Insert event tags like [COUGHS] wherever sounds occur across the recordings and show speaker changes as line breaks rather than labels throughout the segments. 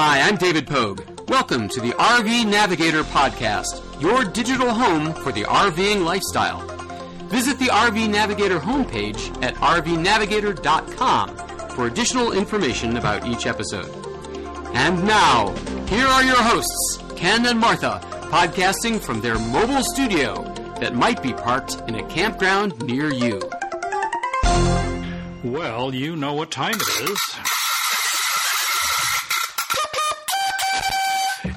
Hi, I'm David Pogue. Welcome to the RV Navigator Podcast, your digital home for the RVing lifestyle. Visit the RV Navigator homepage at rvnavigator.com for additional information about each episode. And now, here are your hosts, Ken and Martha, podcasting from their mobile studio that might be parked in a campground near you.
Well, you know what time it is.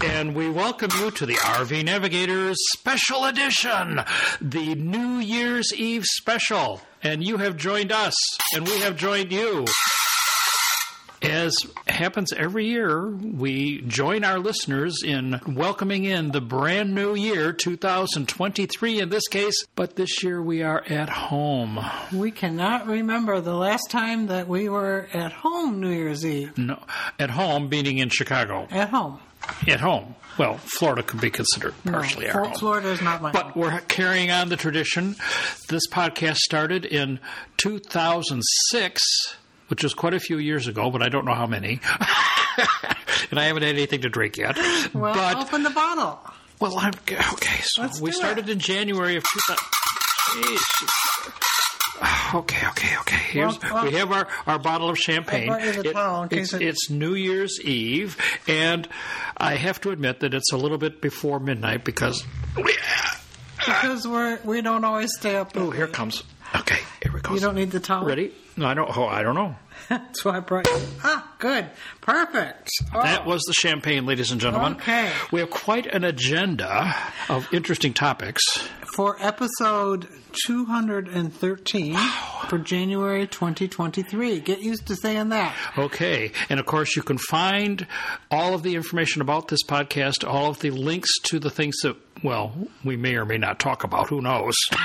And we welcome you to the RV Navigators Special Edition, the New Year's Eve special. And you have joined us, and we have joined you. As happens every year, we join our listeners in welcoming in the brand new year, 2023 in this case, but this year we are at home.
We cannot remember the last time that we were at home New Year's Eve.
No, at home, meaning in Chicago.
At home.
At home. Well, Florida could be considered partially
no,
our home.
Florida is not my
But
home.
we're carrying on the tradition. This podcast started in 2006, which is quite a few years ago, but I don't know how many. [LAUGHS] and I haven't had anything to drink yet.
Well,
but
open the bottle.
well, I'm okay. So
Let's
we started
it.
in January of 2000. Jeez. [SIGHS] Okay, okay, okay. Here's
Well, well,
we have our, our bottle of champagne.
I brought you the towel
it's,
it-
it's New Year's Eve, and I have to admit that it's a little bit before midnight because.
Because we're we don't always stay up.
Oh, here it comes. Okay, here it goes.
You don't need the towel.
Ready? No, I don't. Oh, I don't know. [LAUGHS]
That's why I brought you. Ah, good, perfect. Oh,
That was the champagne, ladies and gentlemen.
Okay.
We have quite an agenda of interesting topics.
for episode 213 for January 2023. Get used to saying that.
Okay. And of course, you can find all of the information about this podcast, all of the links to the things that, well, we may or may not talk about. Who knows? [LAUGHS]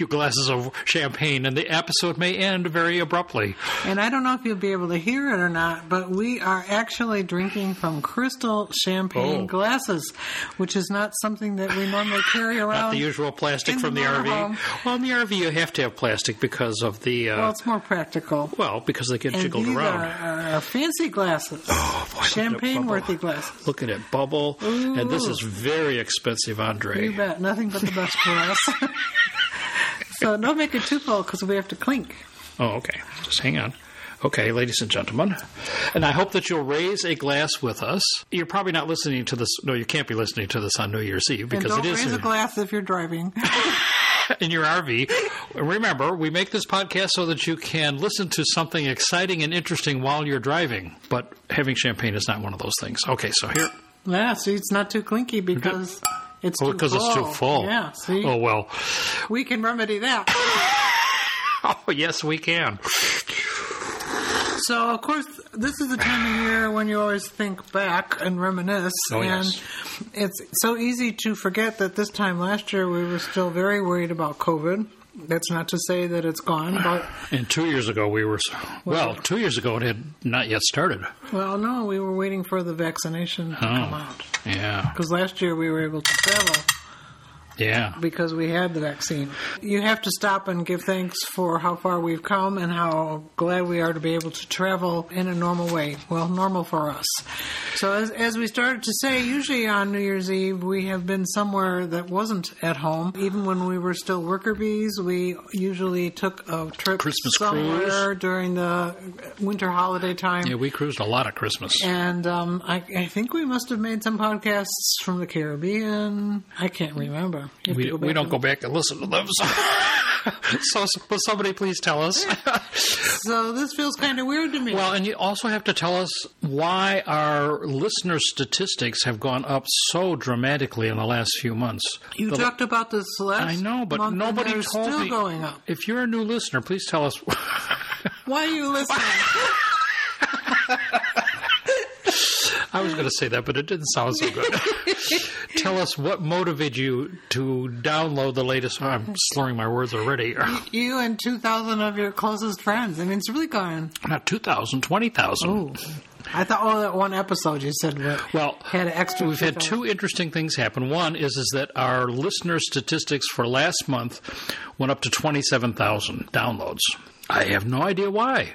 Few glasses of champagne, and the episode may end very abruptly.
And I don't know if you'll be able to hear it or not, but we are actually drinking from crystal champagne
Oh.
glasses, which is not something that we normally carry around. [LAUGHS]
Not the usual plastic from the
the
RV.
motorhome.
Well, in the RV, you have to have plastic because of the. Uh,
well, it's more practical.
well, because they get
And
jiggled around.
are, are fancy glasses.
Oh, boy, look at it
champagne worthy glasses.
Look at it bubble, and this is very expensive, Andre.
You bet. Nothing but the best for us. [LAUGHS] so don't make it too full because we have to clink.
Oh, okay. Just hang on. Okay, ladies and gentlemen, and I hope that you'll raise a glass with us. You're probably not listening to this. No, you can't be listening to this on New Year's Eve because it is
raise a glass if you're driving. [LAUGHS]
in your RV. Remember, we make this podcast so that you can listen to something exciting and interesting while you're driving. But having champagne is not one of those things. Okay, so here.
yeah, see, it's not too clinky because it's
Oh,
too
because
full.
it's too full.
Yeah, see,
Oh well.
we can remedy that. [LAUGHS]
Oh yes, we can.
So, of course, this is the time of year when you always think back and reminisce.
Oh,
and
yes.
it's so easy to forget that this time last year we were still very worried about COVID. That's not to say that it's gone, but, [SIGHS]
And two years ago, we were well. Two years ago, it had not yet started.
well, no, we were waiting for the vaccination to oh, come out.
Yeah,
Because last year we were able to travel
yeah.
because we had the vaccine. You have to stop and give thanks for how far we've come and how glad we are to be able to travel in a normal way. Well, normal for us. So, as, as we started to say, usually on New Year's Eve, we have been somewhere that wasn't at home. Even when we were still worker bees, we usually took a trip
Christmas
somewhere during the winter holiday time.
Yeah, we cruised a lot at Christmas.
And um, I, I think we must have made some podcasts from the Caribbean. I can't remember.
We, we don't go back and listen to them. So, [LAUGHS] so will somebody please tell us? [LAUGHS]
So this feels kind of weird to me.
well, and you also have to tell us why our listener statistics have gone up so dramatically in the last few months.
you
The-
talked about this last
I know, but nobody told
still
me.
going up.
If you're a new listener, please tell us. [LAUGHS]
Why are you listening?
I was going to say that, but it didn't sound so good. [LAUGHS] Tell us what motivated you to download the latest. Oh, I'm slurring my words already. [LAUGHS]
you and 2,000 of your closest friends. I mean, it's really gone.
Not 2,000, 20,000.
Oh. I thought, oh, that one episode you said
Well,
had an extra.
we've had two interesting things happen. One is is that our listener statistics for last month went up to 27,000 downloads. I have no idea why.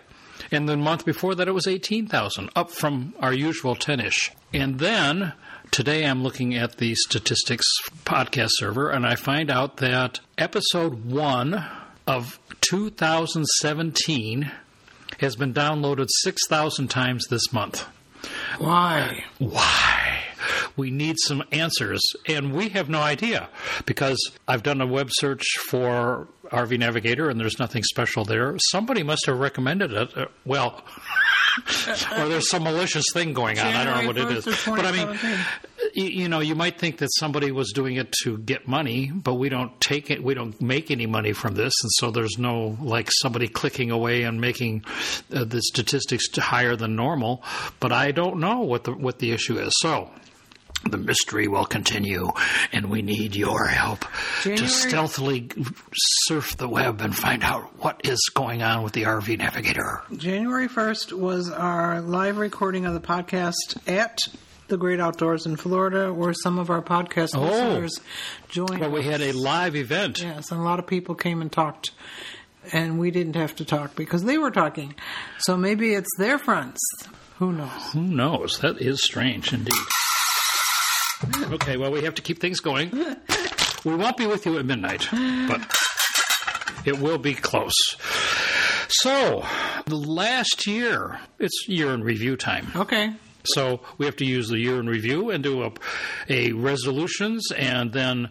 And the month before that, it was 18,000, up from our usual 10 ish. And then today I'm looking at the statistics podcast server, and I find out that episode one of 2017 has been downloaded 6,000 times this month.
Why?
Why? We need some answers, and we have no idea because I've done a web search for RV Navigator and there's nothing special there. Somebody must have recommended it. Uh, well, [LAUGHS] or there's some malicious thing going on. I don't know what it is. But I mean, you, you know, you might think that somebody was doing it to get money, but we don't take it. We don't make any money from this, and so there's no like somebody clicking away and making uh, the statistics higher than normal. But I don't know what the what the issue is. So the mystery will continue, and we need your help
January-
to stealthily surf the web and find out what is going on with the RV Navigator.
January 1st was our live recording of the podcast at the Great Outdoors in Florida, where some of our podcast
Oh.
listeners joined.
Well, we had a live event.
Yes, and a lot of people came and talked, and we didn't have to talk because they were talking. So maybe it's their friends. Who knows?
Who knows? That is strange indeed. Okay, well, we have to keep things going. We won't be with you at midnight, but it will be close. So, the last year, it's year in review time.
Okay.
So we have to use the year in review and do a, a resolutions and then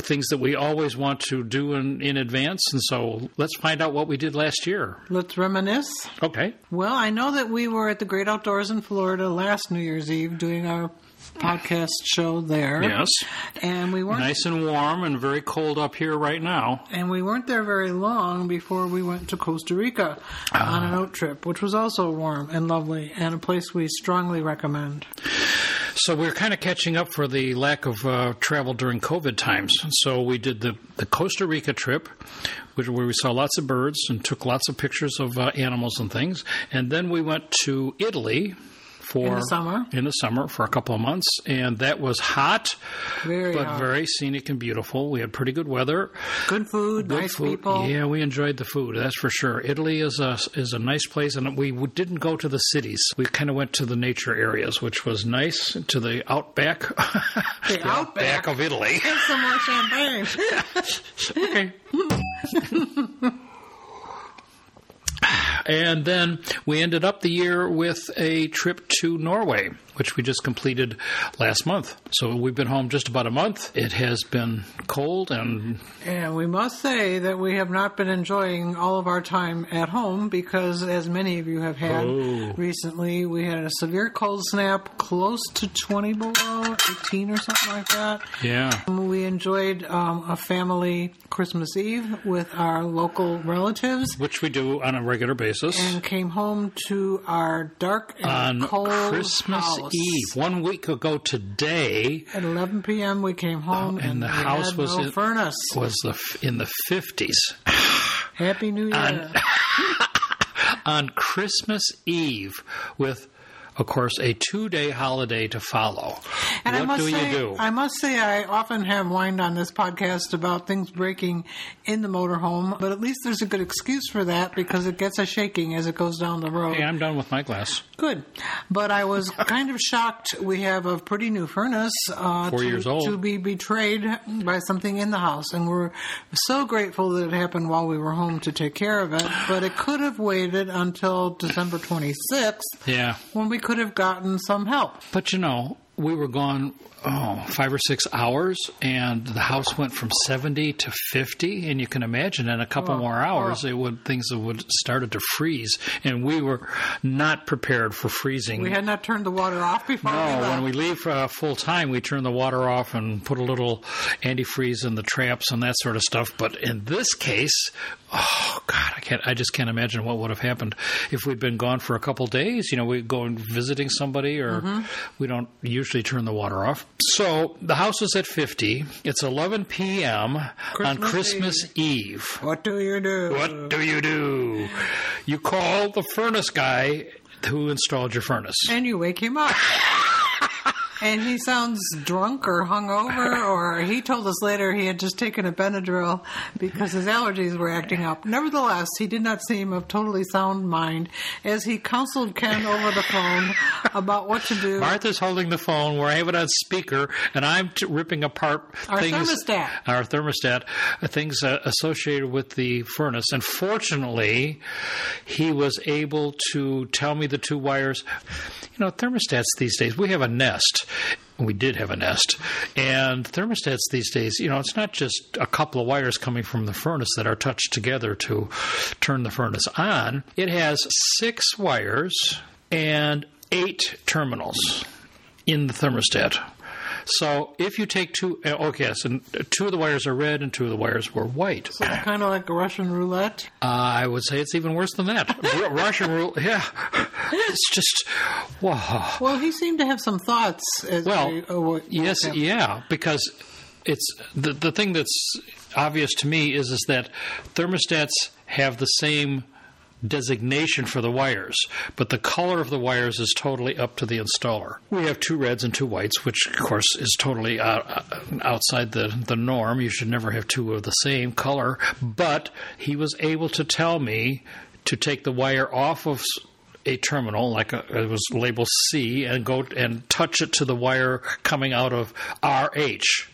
things that we always want to do in, in advance. And so let's find out what we did last year.
Let's reminisce.
Okay.
Well, I know that we were at the Great Outdoors in Florida last New Year's Eve doing our podcast show there.
Yes.
And we weren't
Nice and warm and very cold up here right now.
and we weren't there very long before we went to Costa Rica
Ah.
on an out trip, which was also warm and lovely and a place we strongly recommend.
So we're kind of catching up for the lack of uh, travel during COVID times. So we did the, the Costa Rica trip, which, where we saw lots of birds and took lots of pictures of uh, animals and things. And then we went to Italy for
In the summer.
in the summer for a couple of months, and that was hot,
Very
but
hot.
very scenic and beautiful. We had pretty good weather.
Good food,
Good
nice
food.
people.
Yeah, we enjoyed the food. That's for sure. Italy is a is a nice place, and we didn't go to the cities. We kind of went to the nature areas, which was nice. To the outback, [LAUGHS]
The outback.
of Italy.
Get some more champagne. [LAUGHS]
okay. [LAUGHS] And then we ended up the year with a trip to Norway, which we just completed last month. So we've been home just about a month. It has been cold and
And we must say that we have not been enjoying all of our time at home because, as many of you have had
Oh.
recently, we had a severe cold snap close to 20 below, 18 or something like that.
yeah.
We enjoyed um, a family Christmas Eve with our local relatives
Which we do on a regular basis.
and came home to our dark and
on
cold
Christmas
house.
Eve, one week ago today,
At 11 p.m., we came uh, home
and the
we
house was
no
in,
furnace.
was the in the fifties.
Happy New Year. [LAUGHS]
on Christmas Eve with, of course, a two day holiday to follow.
And I
what
must
do
say,
you do?
I must say, I often have whined on this podcast about things breaking in the motorhome, but at least there's a good excuse for that because it gets a shaking as it goes down the road.
hey, I'm done with my glass.
Good, but I was [LAUGHS] kind of shocked. We have a pretty new furnace, uh,
Four
to,
years old.
to be betrayed by something in the house, and we're so grateful that it happened while we were home to take care of it. But it could have waited until December 26th
Yeah.
when we could have gotten some help.
But you know, we were gone oh, five or six hours, and the house went from seventy to fifty. And you can imagine, in a couple
Oh,
more hours,
oh.
it would things would started to freeze, and we were not prepared for freezing.
We had not turned the water off before we
No,
left.
when we leave uh, full time, we turn the water off and put a little antifreeze in the traps and that sort of stuff. But in this case, oh God, I can't. I just can't imagine what would have happened if we'd been gone for a couple days. You know, we go and visiting somebody, or
Mm-hmm.
we don't usually turn the water off. So the house is at fifty. It's eleven p.m. on
Christmas
Christmas Eve.
What do you do?
What do you do? You call the furnace guy who installed your furnace.
And you wake him up. [LAUGHS] and he sounds drunk or hungover, or he told us later he had just taken a Benadryl because his allergies were acting up. Nevertheless, he did not seem of totally sound mind as he counseled Ken over the phone about what to do.
Martha's holding the phone. We're having it on speaker, and I'm t- ripping apart
Our
things.
thermostat.
Our thermostat, uh, things uh, associated with the furnace. And fortunately, he was able to tell me the two wires. You know, thermostats these days, we have a Nest. We did have a Nest. And thermostats these days, you know, it's not just a couple of wires coming from the furnace that are touched together to turn the furnace on. It has six wires and eight terminals in the thermostat. So if you take two, uh, okay, yes, and two of the wires are red and two of the wires were white.
So kind of like a Russian roulette.
Uh, I would say it's even worse than that. Ru- [LAUGHS] Russian rule, yeah. [LAUGHS] It's just, wow.
Well, he seemed to have some thoughts. As
Well,
we, uh, what-
yes, yeah, because it's the the thing that's obvious to me is is that thermostats have the same designation for the wires, but the color of the wires is totally up to the installer. We have two reds and two whites, which of course is totally out, outside the the norm. You should never have two of the same color, but he was able to tell me to take the wire off of a terminal, like a, it was labeled C, and go and touch it to the wire coming out of RH.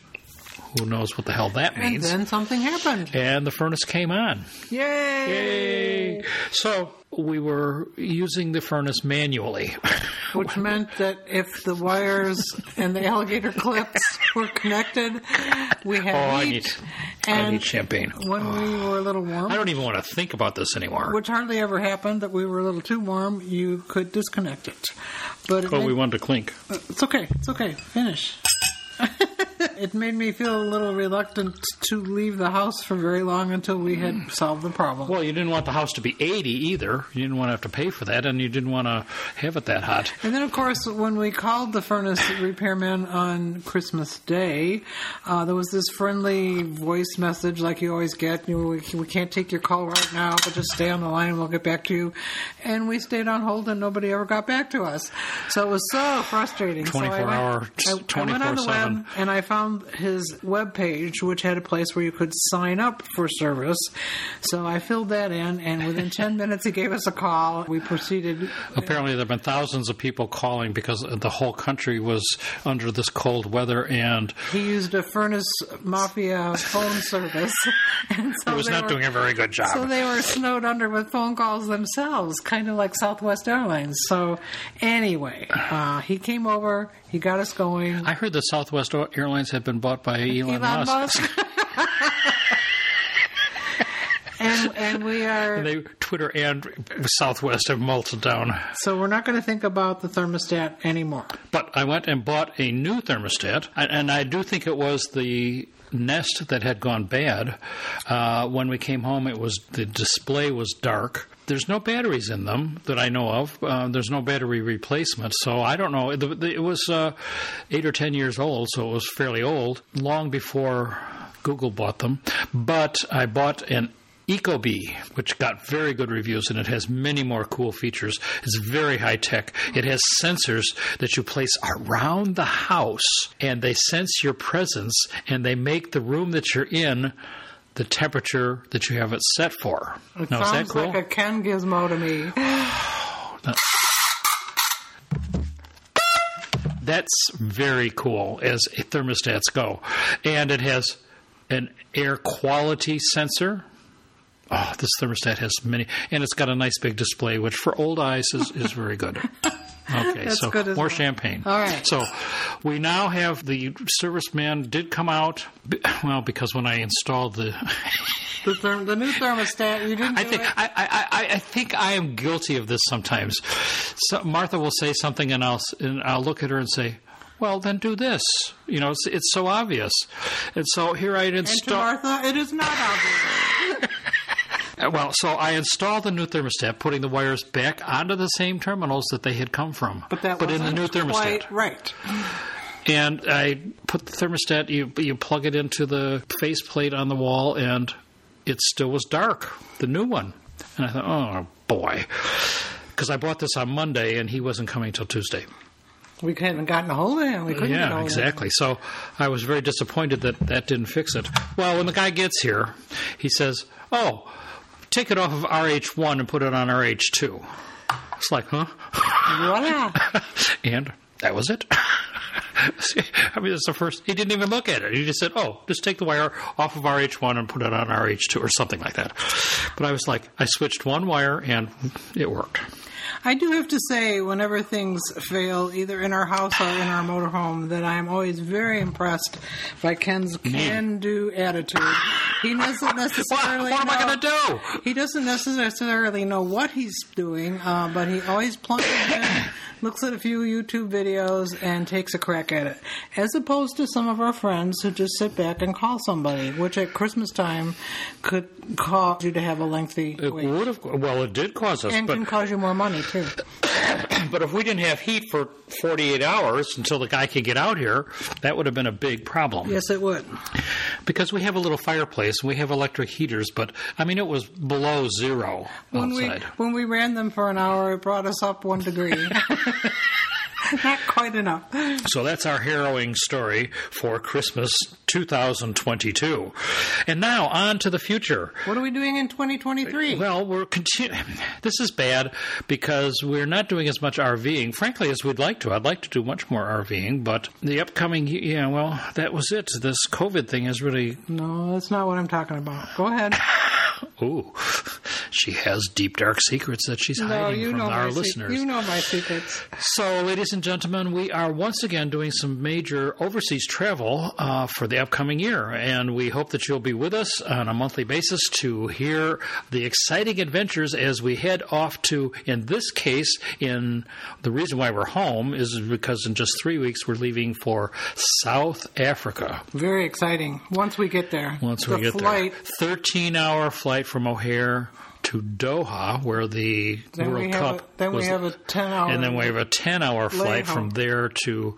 Who knows what the hell that means?
And then something happened.
And the furnace came on.
Yay!
Yay! So we were using the furnace manually. [LAUGHS]
Which meant that if the wires and the alligator clips were connected, we had
Oh, I
heat.
need- I
and
need champagne.
when we oh. were a little warm,
I don't even want to think about this anymore.
which hardly ever happened, that we were a little too warm, you could disconnect it. But it
Oh,
made-
we wanted to clink.
Uh, it's okay. It's okay. Finish. [LAUGHS] it made me feel a little reluctant to leave the house for very long until we had solved the problem.
Well, you didn't want the house to be 80 either. You didn't want to have to pay for that, and you didn't want to have it that hot.
And then, of course, when we called the furnace repairman on Christmas Day, uh, there was this friendly voice message like you always get. You know, we, we can't take your call right now, but just stay on the line and we'll get back to you. And we stayed on hold and nobody ever got back to us. So it was so frustrating. So I
24
went-
hour,
I, I went on the
24/7.
web and I found his web page, which had a place where you could sign up for service. So I filled that in, and within 10 [LAUGHS] minutes, he gave us a call. We proceeded
Apparently, there have been thousands of people calling because the whole country was under this cold weather, and
He used a furnace mafia phone service, [LAUGHS] and so
it was not
were,
doing a very good job.
So they were snowed under with phone calls themselves, kind of like Southwest Airlines. So anyway, uh, he came over, he got us going.
I heard the Southwest Airlines had been bought by Elon,
Elon
Musk.
Musk. [LAUGHS] and and we are
They Twitter and Southwest have melted down.
so we're not going to think about the thermostat anymore.
But I went and bought a new thermostat, and- and I do think it was the Nest that had gone bad. Uh, when we came home, it was the display was dark. There's no batteries in them that I know of. Uh, there's no battery replacement, so I don't know. The- It was uh, eight or ten years old, so it was fairly old, long before Google bought them. But I bought an Ecobee, which got very good reviews, and it has many more cool features. It's very high tech. It has sensors that you place around the house, and they sense your presence, and they make the room that you're in the temperature that you have it set for.
It
now, is that
sounds
cool?
like a Ken Gizmo to me. [SIGHS]
That's very cool as thermostats go. And it has an air quality sensor. Oh, this thermostat has many, and it's got a nice big display, which for old eyes is, is very good. [LAUGHS] Okay,
That's
so more
well.
champagne.
All right.
So we now have the serviceman did come out. Well, because when I installed the, [LAUGHS]
The, therm- the new thermostat, you didn't
I think
it.
I, I, I, I think I am guilty of this sometimes. So Martha will say something, and I'll and I'll look at her and say, "Well, then do this." You know, it's, it's so obvious. And so here I
and to
install.
Martha, it is not obvious.
Uh, Well, so I installed the new thermostat, putting the wires back onto the same terminals that they had come from,
But that
in the new thermostat.
quite right.
And I put the thermostat. You you plug it into the faceplate on the wall, and it still was dark. The new one, and I thought, oh boy, because I bought this on Monday, and he wasn't coming till Tuesday.
We hadn't gotten a hold of him. We couldn't
Yeah, exactly. So I was very disappointed that that didn't fix it. Well, when the guy gets here, he says, "Oh, take it off of RH1 and put it on RH2." It's like, huh?
Voila. [LAUGHS]
And that was it. [LAUGHS] I mean, that's the first. He didn't even look at it. He just said, "Oh, just take the wire off of RH1 and put it on RH2 or something like that." But I was like, I switched one wire and it worked.
I do have to say, whenever things fail, either in our house or in our motorhome, that I am always very impressed by Ken's can-do attitude. He doesn't
What,
necessarily.
what am I going to do?
He doesn't necessarily know what he's doing, uh, but he always plunges in, [COUGHS] looks at a few YouTube videos, and takes a crack at it. As opposed to some of our friends who just sit back and call somebody, which at Christmas time could cause you to have a lengthy
It
wait.
would have. Well, it did cause us,
And
but
can cause you more money, too. [COUGHS]
But if we didn't have heat for 48 hours until the guy could get out here, that would have been a big problem.
Yes, it would.
Because we have a little fireplace and we have electric heaters, but I mean, it was below zero
When we
outside.
when we ran them for an hour, it brought us up one degree. [LAUGHS] [LAUGHS] Not quite enough.
So that's our harrowing story for Christmas 2022. And now on to the future.
What are we doing in 2023?
Well, we're continuing. [LAUGHS] This is bad because we're not doing as much RVing, frankly, as we'd like to. I'd like to do much more RVing, but the upcoming, yeah, well, that was it. This COVID thing is really
no, that's not what I'm talking about. Go ahead. [LAUGHS] [LAUGHS]
Ooh, she has deep dark secrets that she's
No,
hiding
you
from
know
our
my se-
listeners.
you know my secrets.
So, ladies and gentlemen, we are once again doing some major overseas travel uh, for the upcoming year, and we hope that you'll be with us on a monthly basis to hear the exciting adventures as we head off to, in this case, in the reason why we're home is because in just three weeks we're leaving for South Africa.
Very exciting. Once we get there.
Once
the
we get
flight,
there, thirteen-hour flight from O'Hare to Doha, where the
Then
World Cup.
a, then we have a 10 hour.
and then we have a 10 hour flight
Layhoe.
from there to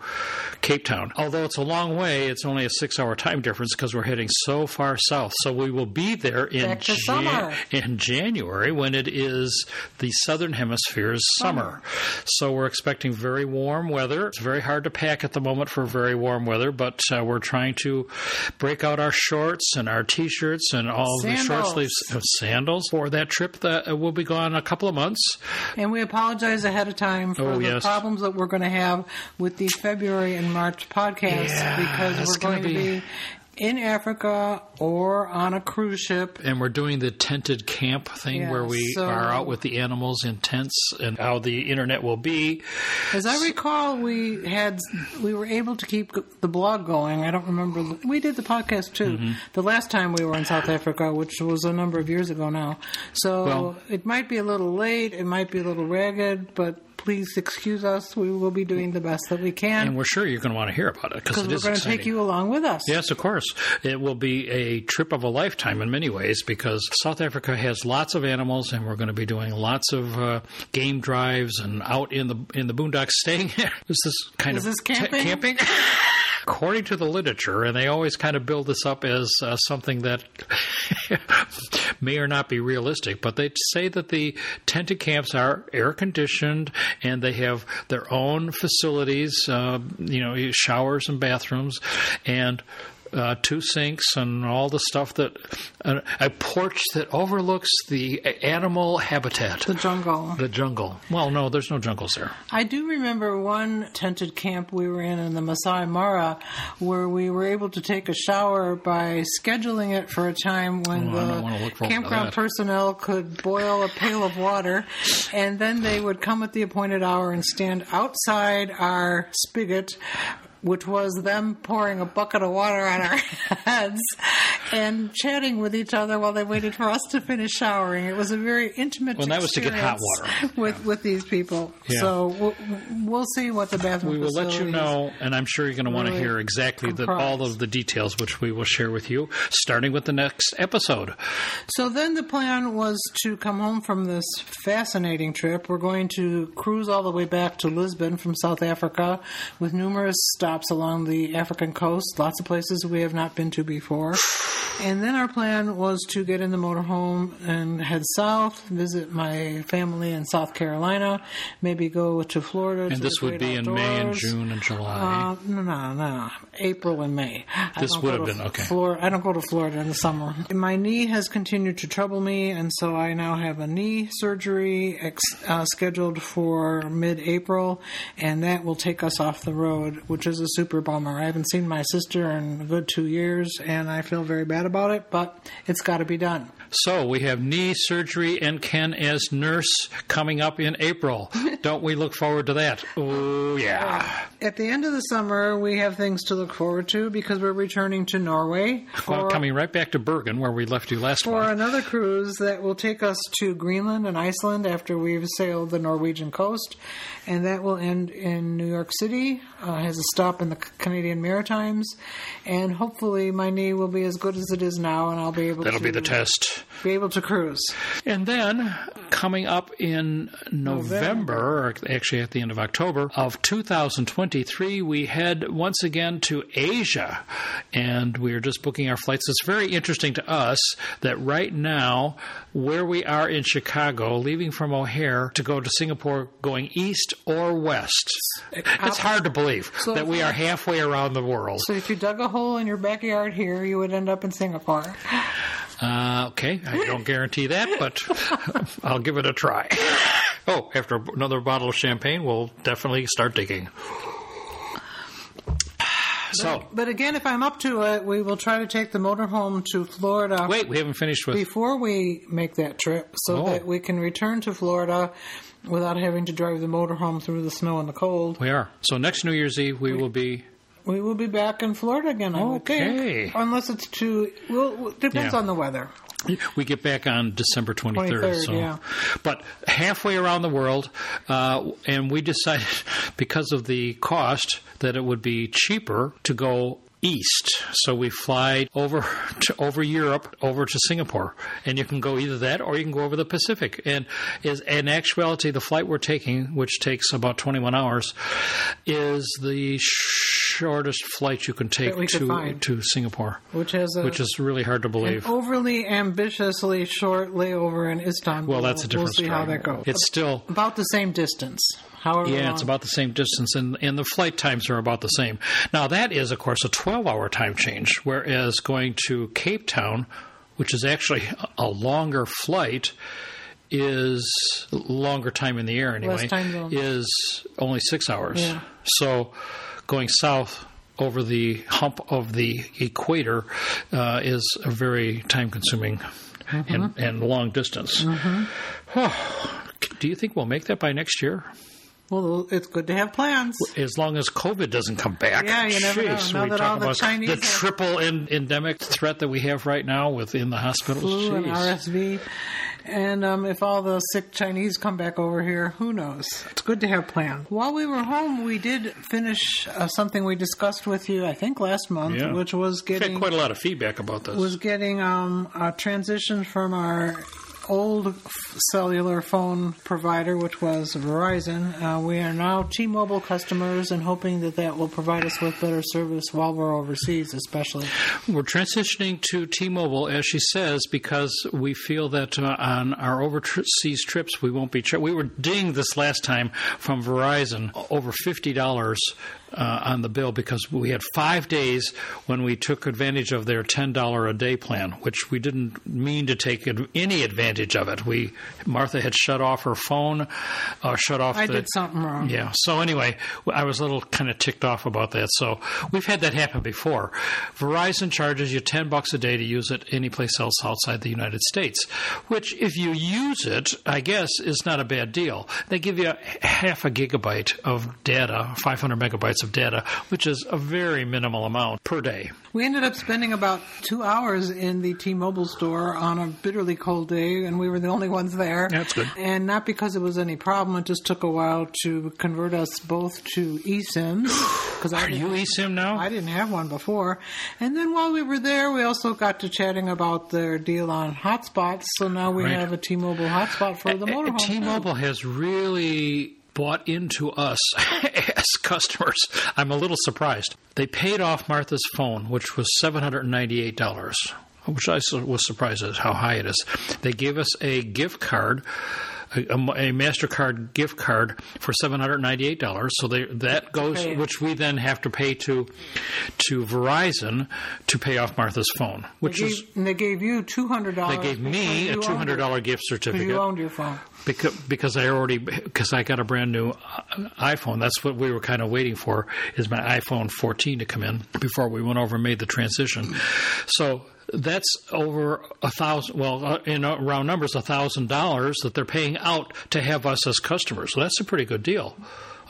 Cape Town. Although it's a long way, it's only a six hour time difference because we're heading so far south. So we will be there in, in January when it is the southern hemisphere's summer. So we're expecting very warm weather. It's very hard to pack at the moment for very warm weather, but uh, we're trying to break out our shorts and our t shirts and all the short sleeves of sandals for that trip that uh, will be gone a couple of months.
And we apologize ahead of time for
Oh,
the
yes.
problems that we're going to have with the February and March podcasts
Yeah,
because we're going
gonna
to
be-
be in Africa or on a cruise ship.
and we're doing the tented camp thing
Yeah,
where we
so-
are out with the animals in tents and how the internet will be.
As I recall, we had we were able to keep the blog going. I don't remember. We did the podcast too.
Mm-hmm.
The last time we were in South Africa, which was a number of years ago now. So
Well-
it might be a little late. It might be a little ragged, but please excuse us. We will be doing the best that we can.
And we're sure you're going to want to hear about it because
we're
is
going to take you along with us.
Yes, of course. It will be a trip of a lifetime in many ways because South Africa has lots of animals, and we're going to be doing lots of uh, game drives and out in the in the boondocks. Staying [LAUGHS] is this kind
Is
of
this camping?
camping? [LAUGHS] According to the literature, and they always kind of build this up as uh, something that [LAUGHS] may or not be realistic, but they say that the tented camps are air conditioned and they have their own facilities, uh, you know, showers and bathrooms, and uh, two sinks and all the stuff that uh, a porch that overlooks the animal habitat.
The jungle.
The jungle. Well, no, there's no jungles there.
I do remember one tented camp we were in in the Masai Mara where we were able to take a shower by scheduling it for a time when
Oh, I don't wanna
the
look forward to
campground personnel could boil a pail of water and then they would come at the appointed hour and stand outside our spigot which was them pouring a bucket of water on our [LAUGHS] heads and chatting with each other while they waited for us to finish showering. It was a very intimate
Well, that was to get hot water. [LAUGHS]
with with these people.
Yeah.
So we'll, we'll see what the bathroom.
We will let you know, and I'm sure you're going to want to hear exactly the, all of the details, which we will share with you, starting with the next episode.
So then the plan was to come home from this fascinating trip. We're going to cruise all the way back to Lisbon from South Africa with numerous stops stops along the African coast, lots of places we have not been to before. [SIGHS] And then our plan was to get in the motorhome and head south, visit my family in South Carolina, maybe go to Florida.
And
to
this would be in May and. June and July.
Uh, no, no, no. April and May.
This would have been- okay.
Flor- I don't go to Florida in the summer. My knee has continued to trouble me, and so I now have a knee surgery ex- uh, scheduled for mid-April, and that will take us off the road, which is a super bummer. I haven't seen my sister in a good two years, and I feel very bad about it, but it's got to be done.
So we have knee surgery and Ken as nurse coming up in April. [LAUGHS] Don't we look forward to that? Oh, yeah.
At the end of the summer, we have things to look forward to because we're returning to Norway
Well,
for-
coming right back to Bergen, where we left you last
for
month.
another cruise that will take us to Greenland and Iceland after we've sailed the Norwegian coast, and that will end in New York City. Uh, has a stop in the Canadian Maritimes, and hopefully my knee will be as good as it is now, and I'll be able to That'll
be the test.
Be able to cruise.
And then coming up in November, or actually at the end of October of 2023, we head once again to Asia. And we are just booking our flights. It's very interesting to us that right now, where we are in Chicago, leaving from O'Hare to go to Singapore, going east or west, it's hard to believe
So-
that we are halfway around the world.
So if you dug a hole in your backyard here, you would end up in Singapore.
Uh, okay, I don't guarantee that, but [LAUGHS] I'll give it a try. Oh, after another bottle of champagne, we'll definitely start digging. [SIGHS] So,
But again, if I'm up to it, we will try to take the motorhome to Florida.
wait, we haven't finished with.
before we make that trip so
Oh.
that we can return to Florida without having to drive the motorhome through the snow and the cold.
We are. So next New Year's Eve, we will be.
We will be back in Florida again, I
Okay.
think. Unless it's too. Well, depends
Yeah.
on the weather.
We get back on December 23rd.
23rd,
so.
yeah.
But halfway around the world, uh, and we decided [LAUGHS] because of the cost that it would be cheaper to go east. So we fly over [LAUGHS] to, over Europe over to Singapore, and you can go either that or you can go over the Pacific. And is in actuality, the flight we're taking, which takes about 21 hours, is the shortest flight you can take
That we could
to
find.
to Singapore,
Which has a,
which is really hard to believe.
overly ambitiously short layover in Istanbul.
Well, that's a different
We'll see how that goes.
It's still
about the same distance. However,
Yeah,
long.
it's about the same distance, and, and the flight times are about the same. Now, that is, of course, a 12 hour time change, whereas going to Cape Town, which is actually a longer flight, is longer time in the air anyway, is only six hours.
Yeah.
So going south over the hump of the equator uh, is a very time consuming
Mm-hmm.
and, and long distance. [SIGHS] Do you think we'll make that by next year?
Well, it's good to have plans.
as long as COVID doesn't come back.
Yeah, you never know. Now that all the
about
Chinese
the triple en- endemic threat that we have right now within the hospitals.
flu and RSV. And um, if all the sick Chinese come back over here, who knows? It's good to have plans. While we were home, we did finish uh, something we discussed with you, I think, last month,
Yeah.
which was getting
quite a lot of feedback about this.
was getting um, a transition from our old cellular phone provider, which was Verizon. Uh, we are now T-Mobile customers, and hoping that that will provide us with better service while we're overseas, especially.
We're transitioning to T-Mobile, as she says, because we feel that uh, on our overseas trips we won't be. Tra- we were dinged this last time from Verizon over fifty dollars uh, on the bill because we had five days when we took advantage of their ten dollar a day plan, which we didn't mean to take any advantage of it. We Martha had shut off her phone, uh, shut off.
I
the,
did something wrong.
yeah. So anyway, I was a little kind of ticked off about that. So we've had that happen before. Verizon charges you ten bucks a day to use it any place else outside the United States, which, if you use it, I guess is not a bad deal. They give you half a gigabyte of data, 500 megabytes of data, which is a very minimal amount per day.
We ended up spending about two hours in the T-Mobile store on a bitterly cold day, and we were the only ones there.
That's good.
And not because it was any problem; it just took a while to convert us both to eSIMs. Because
Are you eSIM now?
I didn't have one before. And then while we were there, we also got to chatting about their deal on hotspots. So now we
Right.
have a T-Mobile hotspot for the motorhome.
T-Mobile has really bought into us [LAUGHS] as customers. I'm a little surprised. They paid off Martha's phone, which was $798 which I was surprised at how high it is. They gave us a gift card a, a Mastercard gift card for seven hundred ninety eight dollars. So they, that goes, okay. which we then have to pay to to Verizon to pay off Martha's phone. Which
they
gave, is
they gave you two hundred dollars.
They gave me a two hundred dollar gift certificate.
You owned your phone
because because I already because I got a brand new uh, iPhone. That's what we were kind of waiting for is my iPhone 14 to come in before we went over and made the transition. So that's over a thousand. Well, uh, in round numbers, a thousand dollars that they're paying out to have us as customers. So that's a pretty good deal.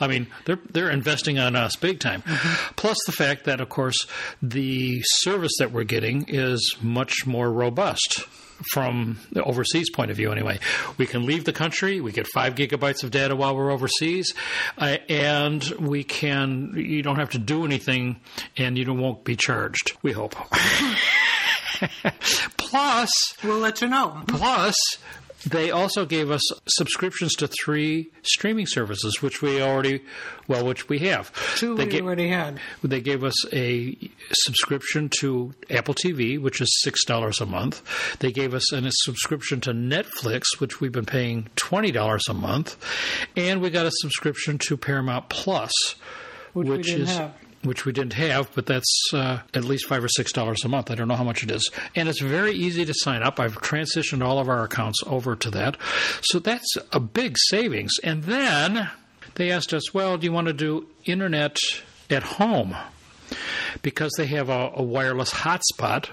I mean, they're they're investing on us big time. Mm-hmm. Plus the fact that, of course, the service that we're getting is much more robust from the overseas point of view anyway. We can leave the country, we get five gigabytes of data while we're overseas, uh, and we can, you don't have to do anything and you won't be charged, we hope. [LAUGHS] [LAUGHS] plus,
we'll let you know.
Plus, they also gave us subscriptions to three streaming services, which we already, well, which we have.
Two they we ga- already had.
They gave us a subscription to Apple TV, which is six dollars a month. They gave us a subscription to Netflix, which we've been paying twenty dollars a month, and we got a subscription to Paramount Plus,
which,
which
is have
which we didn't have, but that's uh, at least five or six dollars a month. I don't know how much it is, and it's very easy to sign up. I've transitioned all of our accounts over to that, so that's a big savings. And then they asked us, "Well, do you want to do internet at home?" Because they have a, a wireless hotspot,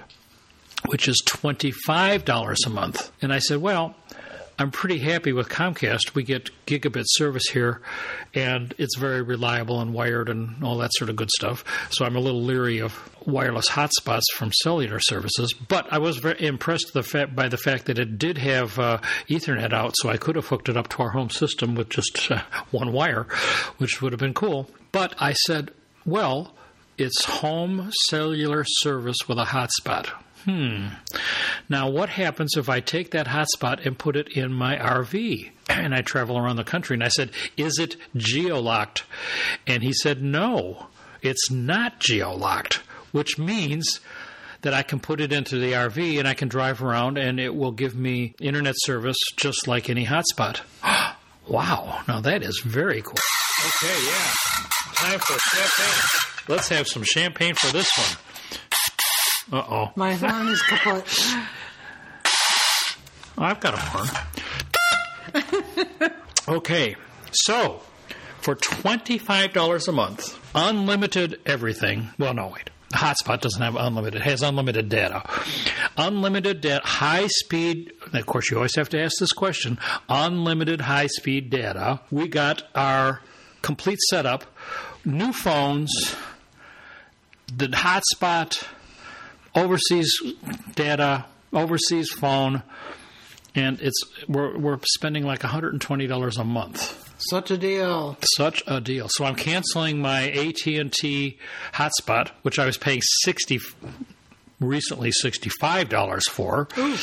which is twenty five dollars a month, and I said, "Well." I'm pretty happy with Comcast. We get gigabit service here, and it's very reliable and wired and all that sort of good stuff. So I'm a little leery of wireless hotspots from cellular services. But I was very impressed the fact, by the fact that it did have uh, Ethernet out, so I could have hooked it up to our home system with just uh, one wire, which would have been cool. But I said, well, it's home cellular service with a hotspot. Hmm. Now, what happens if I take that hotspot and put it in my RV [CLEARS THROAT] and I travel around the country? And I said, Is it geolocked? And he said, No, it's not geolocked, which means that I can put it into the RV and I can drive around and it will give me internet service just like any hotspot. [GASPS] wow, now that is very cool. Okay, yeah. Time for champagne. Let's have some champagne for this one. Uh oh.
My horn is kaput.
I've got a horn. okay, so for $25 a month, unlimited everything. Well, no, wait. The hotspot doesn't have unlimited, it has unlimited data. Unlimited data, high speed, of course, you always have to ask this question unlimited high speed data. We got our complete setup, new phones, the hotspot overseas data, overseas phone, and it's we're we're spending like $120 a month.
Such a deal.
Such a deal. So I'm canceling my AT&T hotspot, which I was paying 60 recently $65 for. Ooh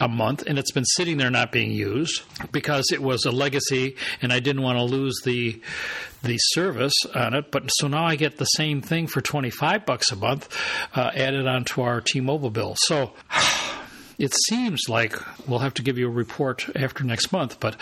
a month, and it's been sitting there not being used because it was a legacy, and I didn't want to lose the the service on it. But so now I get the same thing for twenty five bucks a month uh, added onto our T-Mobile bill. So. [SIGHS] it seems like we'll have to give you a report after next month, but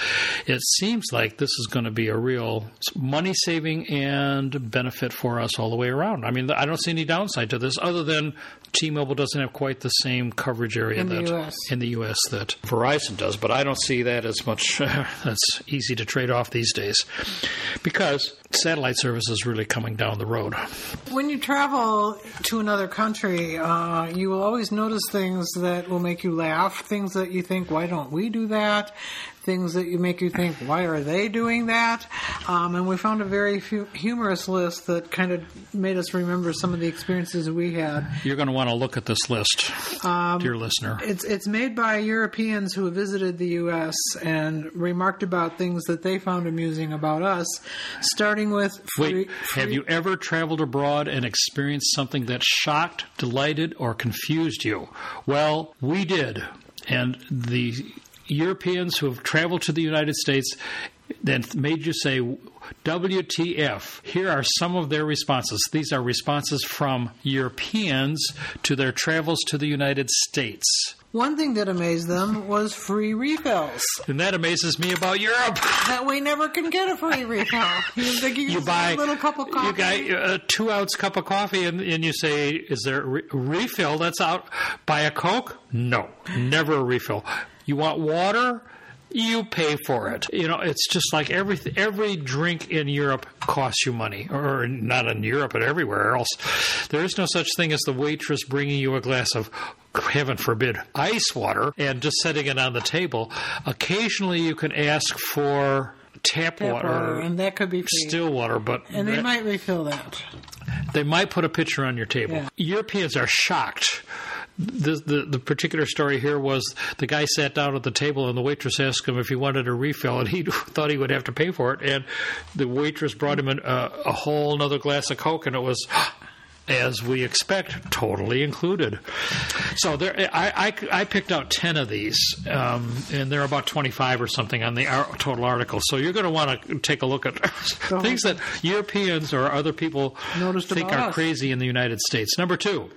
it seems like this is going to be a real money saving and benefit for us all the way around. I mean, I don't see any downside to this other than T-Mobile doesn't have quite the same coverage area
in
that
the US.
in the U.S. that Verizon does, but I don't see that as much. [LAUGHS] that's easy to trade off these days because satellite service is really coming down the road.
When you travel to another country, uh, you will always notice things that will make you laugh, things that you think, why don't we do that? things that you make you think, why are they doing that? Um, and we found a very humorous list that kind of made us remember some of the experiences we had.
You're going to want to look at this list, um, dear listener.
It's it's made by Europeans who visited the U.S. and remarked about things that they found amusing about us. Starting with
free, wait, free, have you ever traveled abroad and experienced something that shocked, delighted, or confused you? Well, we did. And the Europeans who have traveled to the United States that made you say, WTF? Here are some of their responses. These are responses from Europeans to their travels to the United States.
One thing that amazed them was free refills.
And that amazes me about Europe.
That we never can get a free refill. [LAUGHS] You, think you,
You buy
a little cup of coffee.
You got a two ounce cup of coffee, and, and you say, "Is there a re- refill?" That's out. Buy a Coke? No, never a refill. You want water? You pay for it. You know, it's just like every every drink in Europe costs you money, or not in Europe, but everywhere else. There is no such thing as the waitress bringing you a glass of, heaven forbid, ice water and just setting it on the table. Occasionally, you can ask for tap,
Tap
water,
water, and that could be free.
still water, but
and they
that-
might refill that.
they might put a pitcher on your table.
Yeah.
Europeans are shocked. The, the the particular story here was the guy sat down at the table and the waitress asked him if he wanted a refill and he [LAUGHS] thought he would have to pay for it. And the waitress brought him an, uh, a whole another glass of coke and it was [GASPS] as we expect totally included so there I, I, I picked out 10 of these um, and they're about 25 or something on the total article so you're going to want to take a look at things that Europeans or other people
Noticed
think are
us.
crazy in the United States. Number two,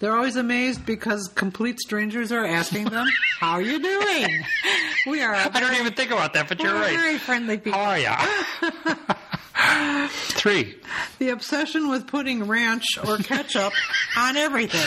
They're always amazed because complete strangers are asking them, [LAUGHS] "How are you doing?" We are.
I don't even think about that, but you're
we're
right.
Very friendly people.
How are ya? Three,
The obsession with putting ranch or ketchup [LAUGHS] on everything.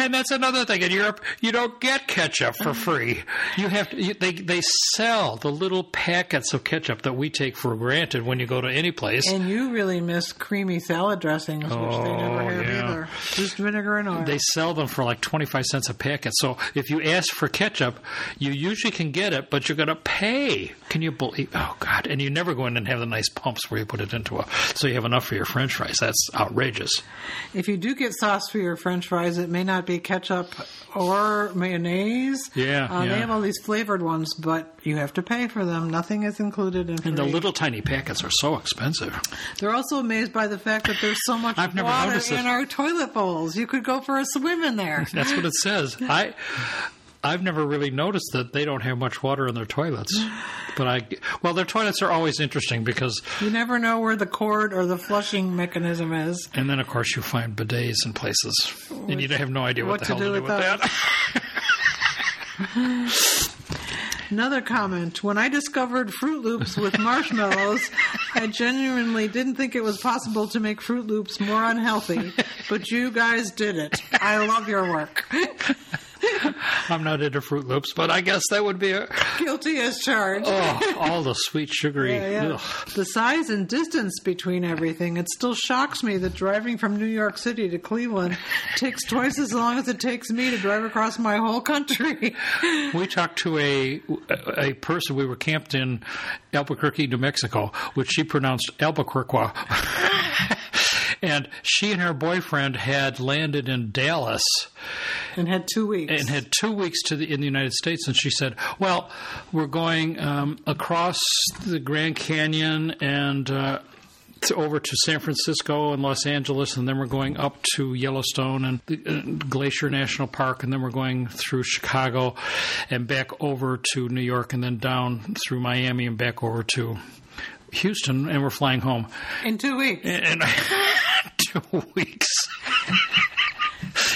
and that's another thing. In Europe, you don't get ketchup for mm-hmm. free. You have to. You, they they sell the little packets of ketchup that we take for granted when you go to any place.
And you really miss creamy salad dressings, which they never
Oh,
have
yeah.
either. Just vinegar and oil.
They sell them for like 25 cents a packet. So if you ask for ketchup, you usually can get it, but you're going to pay. Can you believe? Oh, God. And you never go in and have the nice pumps where you put it into a. So you have enough for your french fries. That's outrageous.
if you do get sauce for your French fries, it may not be ketchup or mayonnaise.
Yeah,
uh,
yeah.
They have all these flavored ones, but you have to pay for them. Nothing is included in.
And the little tiny packets are so expensive.
They're also amazed by the fact that there's so [LAUGHS] much
I've never
water in our toilet bowls. You could go for a swim in there.
That's what it says. [LAUGHS] I. I've never really noticed that they don't have much water in their toilets, but I well, their toilets are always interesting because,
You never know where the cord or the flushing mechanism is.
and then of course you find bidets in places, and you have no idea what,
what
the
to
hell
do
to do
with
with that. [LAUGHS]
Another comment. When I discovered Froot Loops with marshmallows, I genuinely didn't think it was possible to make Froot Loops more unhealthy, but you guys did it. I love your work. [LAUGHS] [LAUGHS]
I'm not into Froot Loops, but I guess that would be a
Guilty as charged.
oh, all the sweet sugary.
Yeah, yeah. The size and distance between everything, it still shocks me that driving from New York City to Cleveland takes twice as long as it takes me to drive across my whole country.
We talked to a a person. We were camped in Albuquerque, New Mexico, which she pronounced Albuquerque. [LAUGHS] and she and her boyfriend had landed in Dallas
and had two weeks.
and had two weeks to the in the United States. And she said, "Well, we're going um, across the Grand Canyon and." Uh, to, over to San Francisco and Los Angeles, and then we're going up to Yellowstone and the, uh, Glacier National Park, and then we're going through Chicago and back over to New York, and then down through Miami and back over to Houston, and we're flying home.
in two weeks.
And two [LAUGHS] weeks.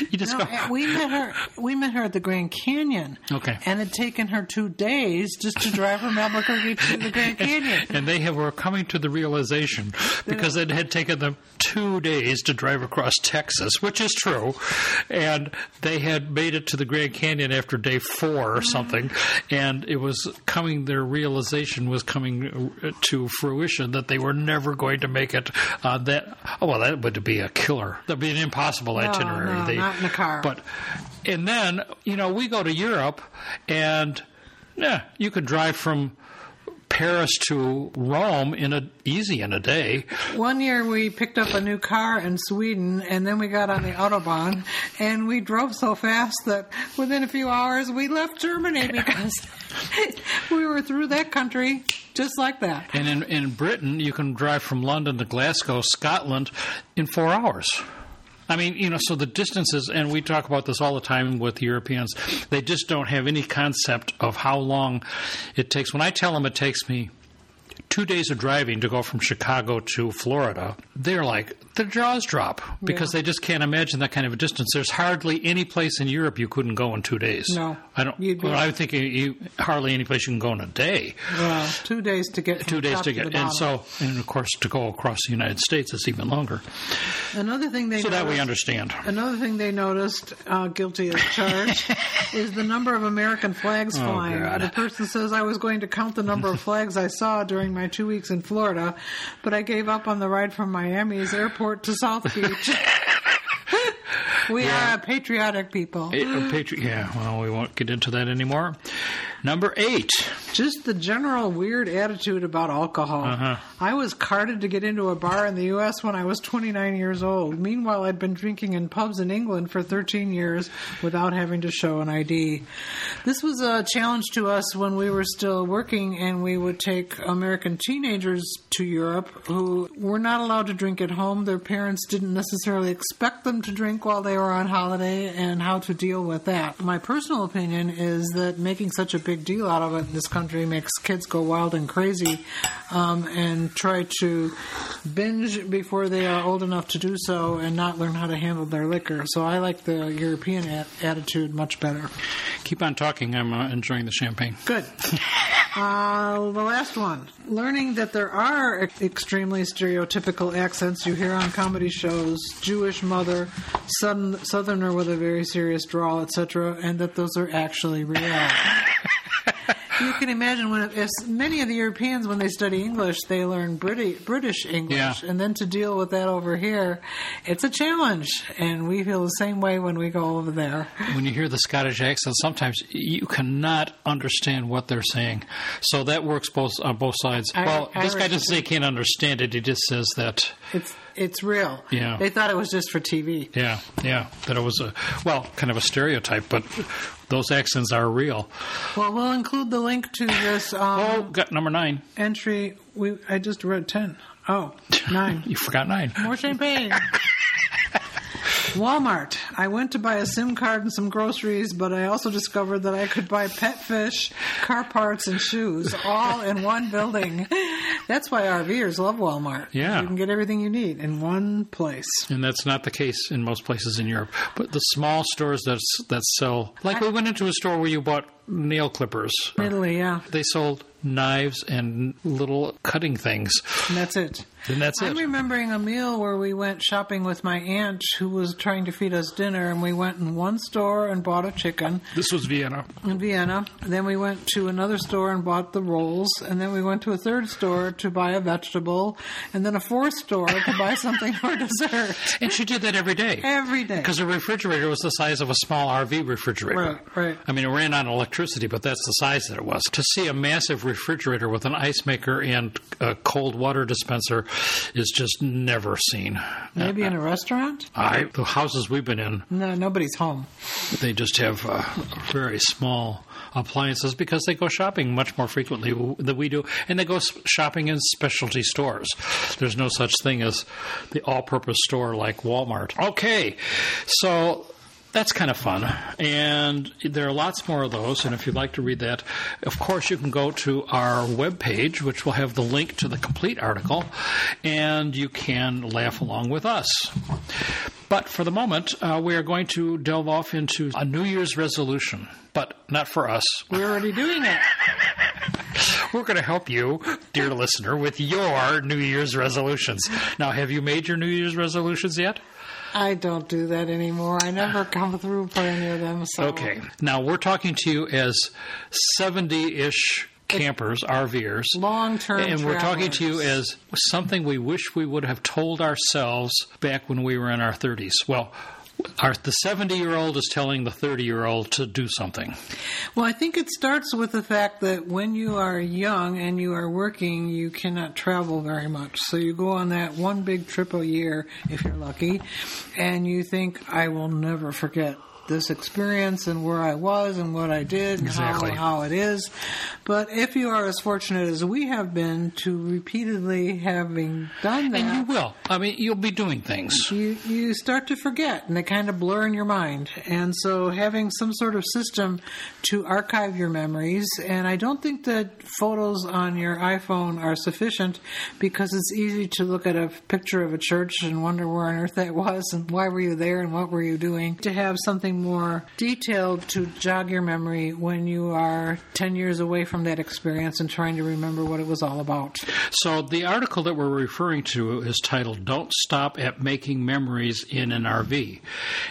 [LAUGHS] you just
No,
go.
we met her. We met her at the Grand Canyon.
Okay.
and it had taken her two days just to drive from Albuquerque to the Grand [LAUGHS] Canyon.
and they have, were coming to the realization because it had taken them two days to drive across Texas, which is true, and they had made it to the Grand Canyon after day four or something, and it was coming. Their realization was coming uh, to fruition that they were never going to make it. Uh, that oh well, that would be a killer. That'd be an impossible itinerary.
no,
They-
not in a car.
But and then you know we go to Europe, and yeah, you could drive from. Paris to Rome in a easy in a day.
One year we picked up a new car in Sweden, and then we got on the autobahn, and we drove so fast that within a few hours we left Germany [LAUGHS] because we were through that country just like that.
And in, in Britain, you can drive from London to Glasgow, Scotland, in four hours. I mean, you know, so the distances, and we talk about this all the time with Europeans, they just don't have any concept of how long it takes. When I tell them it takes me two days of driving to go from Chicago to Florida, they're like, their jaws drop because
Yeah.
they just can't imagine that kind of a distance. There's hardly any place in Europe you couldn't go in two days.
No.
I don't.
You'd be-
Well, I think you, you hardly any place you can go in a day.
Well, two days to get
Two days to get, and so, and of course, to go across the United States, it's even longer.
another thing they
So that we
noticed-
understand.
Another thing they noticed, uh, guilty as charged, [LAUGHS] is the number of American flags flying.
Oh, God.
The person says, I was going to count the number of flags I saw during my two weeks in Florida, but I gave up on the ride from Miami's airport to South Beach. [LAUGHS] we are a patriotic people.
Eh, uh, patri- yeah, well, we won't get into that anymore. Number eight.
Just the general weird attitude about alcohol.
Uh-huh.
I was carted to get into a bar in the U.S. when I was 29 years old. Meanwhile, I'd been drinking in pubs in England for 13 years without having to show an ID. This was a challenge to us when we were still working and we would take American teenagers to Europe who were not allowed to drink at home. Their parents didn't necessarily expect them to drink while they were on holiday and how to deal with that. My personal opinion is that making such a big deal out of it in this country makes kids go wild and crazy um, and try to binge before they are old enough to do so and not learn how to handle their liquor. So I like the European a- attitude much better.
Keep on talking. I'm uh, enjoying the champagne.
Good. [LAUGHS] Uh, the last one. Learning that there are ex- extremely stereotypical accents you hear on comedy shows, Jewish mother, southern, southerner with a very serious drawl, etc., and that those are actually real. [LAUGHS] you can imagine when, as many of the Europeans, when they study English, they learn British, British English,
Yeah.
and then to deal with that over here, it's a challenge, and we feel the same way when we go over there.
When you hear the Scottish accent, sometimes you cannot understand what they're saying. So that works both on both sides.
I-
well, this guy doesn't say he can't understand it. He just says that.
It's it's real.
Yeah.
They thought it was just for TV.
Yeah, yeah, that it was a well, kind of a stereotype, but those accents are real.
Well, we'll include the link to this um,
Oh, got number nine.
entry. We I just read ten. Oh, [LAUGHS] nine.
You forgot nine.
More champagne. [LAUGHS] Walmart. I went to buy a SIM card and some groceries, but I also discovered that I could buy pet fish, car parts, and shoes all in one building. That's why RVers love Walmart.
Yeah.
You can get everything you need in one place.
And that's not the case in most places in Europe. But the small stores that that sell, like we went into a store where you bought nail clippers.
Italy, yeah.
They sold knives and little cutting things,
And that's it.
and that's it.
I'm
it.
remembering a meal where we went shopping with my aunt who was trying to feed us dinner, and we went in one store and bought a chicken
This was Vienna.
in Vienna. Then we went to another store and bought the rolls, and then we went to a third store to buy a vegetable, and then a fourth store to buy [LAUGHS] something for dessert.
And she did that every day.
Every day.
Because the refrigerator was the size of a small RV refrigerator.
Right, right.
I mean, it ran on electricity, but that's the size that it was. To see a massive refrigerator with an ice maker and a cold water dispenser is just never seen.
Maybe in a restaurant?
I, the houses we've been in,
No, nobody's home.
they just have uh, very small appliances because they go shopping much more frequently than we do, and they go shopping in specialty stores. There's no such thing as the all-purpose store like Walmart. Okay, so. That's kind of fun. And there are lots more of those. And if you'd like to read that, of course, you can go to our webpage, which will have the link to the complete article, and you can laugh along with us. But for the moment, uh, we are going to delve off into a New Year's resolution, but not for us.
We're already doing it. [LAUGHS]
We're going to help you, dear listener, with your New Year's resolutions. Now, have you made your New Year's resolutions yet?
I don't do that anymore. I never [SIGHS] come through for any of them. So
Okay. Now, we're talking to you as 70 ish campers, RVers.
Long-term
And we're talking to you as something we wish we would have told ourselves back when we were in our 30s. Well, the 70 year old is telling the 30 year old to do something.
Well, I think it starts with the fact that when you are young and you are working, you cannot travel very much. So you go on that one big trip a year, if you're lucky, and you think, I will never forget this experience and where I was and what I did and
Exactly.
how, how it is. But if you are as fortunate as we have been to repeatedly having done that,
And you will. I mean, you'll be doing things.
you you start to forget and they kind of blur in your mind and so having some sort of system to archive your memories and i don't think that photos on your iphone are sufficient because it's easy to look at a picture of a church and wonder where on earth that was and why were you there and what were you doing to have something more detailed to jog your memory when you are 10 years away from that experience and trying to remember what it was all about
So the article that we're referring to is titled Don't Stop at Making Memories in an RV.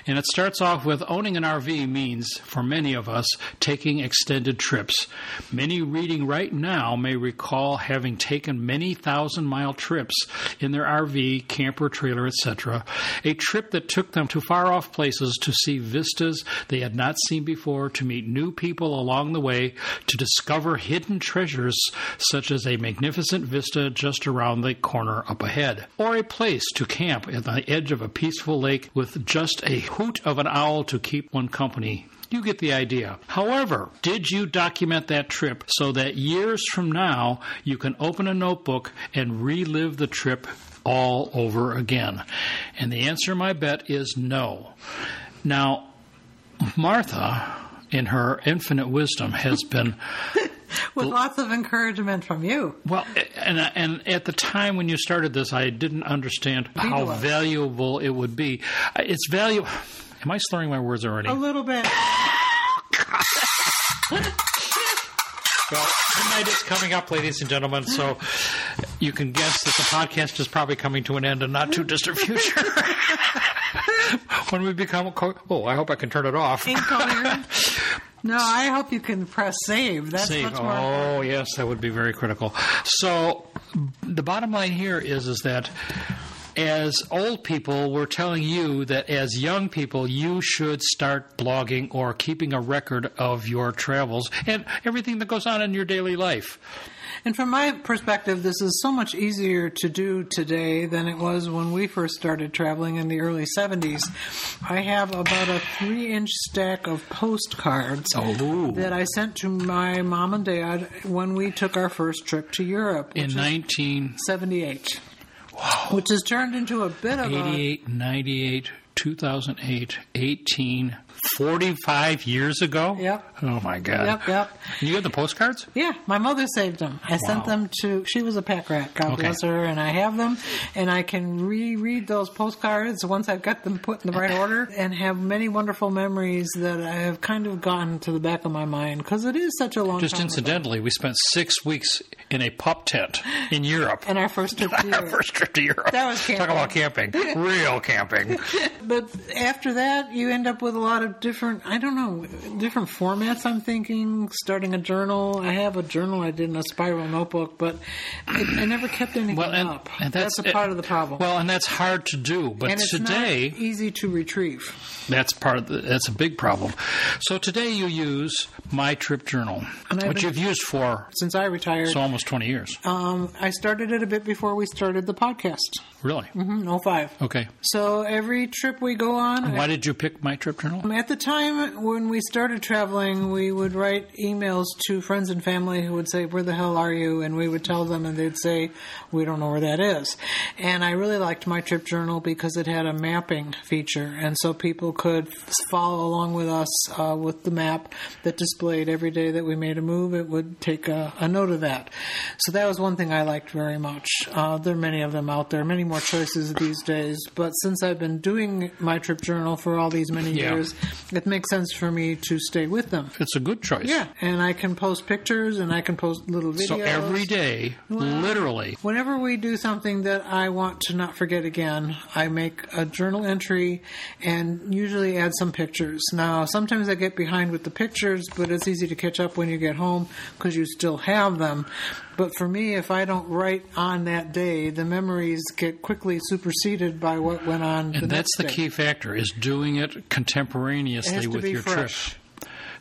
And it starts off with owning an RV means, for many of us, taking extended trips. Many reading right now may recall having taken many thousand mile trips in their RV, camper, trailer, etc. A trip that took them to far off places to see vistas they had not seen before, to meet new people along the way, to discover hidden treasures such as a magnificent vista just around the corner up ahead, or a place to camp at the edge of a peaceful lake with just a hoot of an owl to keep one company. You get the idea. However, did you document that trip so that years from now you can open a notebook and relive the trip all over again? And the answer, my bet, is no. Now, Martha, in her infinite wisdom, has been [LAUGHS]
with lots of encouragement from you
well, and and at the time when you started this, I didn't understand how valuable it would be. It's value. Am I slurring my words already?
a little bit [LAUGHS]
Well, midnight is coming up, ladies and gentlemen, so you can guess that the podcast is probably coming to an end in not too distant future. [LAUGHS] when we become a co- oh, I hope I can turn it off.
No, I hope you can press save. That's
Save.
much more.
Oh, yes, that would be very critical. So, the bottom line here is is that as old people were telling you that as young people you should start blogging or keeping a record of your travels and everything that goes on in your daily life.
And from my perspective, this is so much easier to do today than it was when we first started traveling in the early 70s. I have about a three inch stack of postcards
oh.
that I sent to my mom and dad when we took our first trip to Europe
in 1978.
Wow. Which has turned into a bit of 88, a...
98, 2008, 18, 45 years ago?
Yep.
Oh, my God.
Yep, yep.
You got the postcards?
Yeah, my mother saved them. I sent them to. She was a pack rat, God
Okay.
bless her, and I have them, and I can reread those postcards once I've got them put in the right order, and have many wonderful memories that I have kind of gotten to the back of my mind because it is such a long
Just
time. ago.
incidentally, we spent six weeks in a pup tent in Europe.
And our first trip to [LAUGHS]
Our
Europe.
first trip to Europe.
That was
Talk about camping. Real camping. [LAUGHS]
But after that, you end up with a lot of different, I don't know, different formats. I'm thinking starting a journal. I have a journal I did in a spiral notebook, but I, I never kept anything
Well, and,
up.
and that's,
a part of the problem.
Well, and that's hard to do. But
and it's
today,
easy to retrieve.
That's part of the, that's a big problem. So today you use My Trip Journal, which you've used for
Since I retired,
so almost 20 years.
um, I started it a bit before we started the podcast.
Really?
Mm-hmm, 05.
Okay.
So every trip we go on,
Why did you pick My Trip Journal?
At the time when we started traveling, we would write emails to friends and family who would say, Where the hell are you? And we would tell them, and they'd say, We don't know where that is. And I really liked my trip journal because it had a mapping feature. And so people could follow along with us uh, with the map that displayed every day that we made a move. It would take a, a note of that. So that was one thing I liked very much. Uh, there are many of them out there, many more choices these days. But since I've been doing my trip journal for all these many
Yeah.
years, it makes sense for me to stay with them.
It's a good choice.
Yeah, and I can post pictures and I can post little videos.
So every day, literally,
Whenever we do something that I want to not forget again, I make a journal entry and usually add some pictures. Now, sometimes I get behind with the pictures, but it's easy to catch up when you get home because you still have them. But for me, if I don't write on that day, the memories get quickly superseded by what went on. the
and that's
next
the
day.
key factor is doing it contemporaneously with your
fresh.
trip.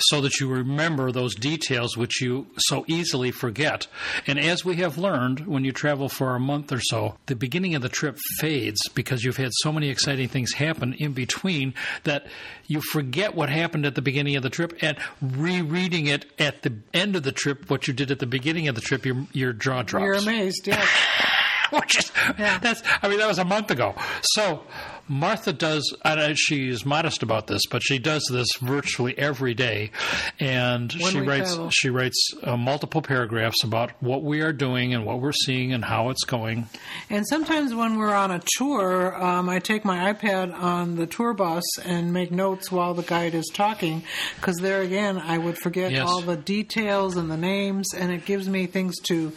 So that you remember those details which you so easily forget. And as we have learned, when you travel for a month or so, the beginning of the trip fades because you've had so many exciting things happen in between that you forget what happened at the beginning of the trip and rereading it at the end of the trip, what you did at the beginning of the trip, your, your jaw drops.
You're amazed, yes. [LAUGHS] [LAUGHS]
Which is, that's, I mean, that was a month ago. So Martha does, and she's modest about this, but she does this virtually every day, and
When
she writes
travel.
she writes uh, multiple paragraphs about what we are doing and what we're seeing and how it's going.
And sometimes when we're on a tour, um, I take my iPad on the tour bus and make notes while the guide is talking, because there again, I would forget
Yes.
all the details and the names, and it gives me things to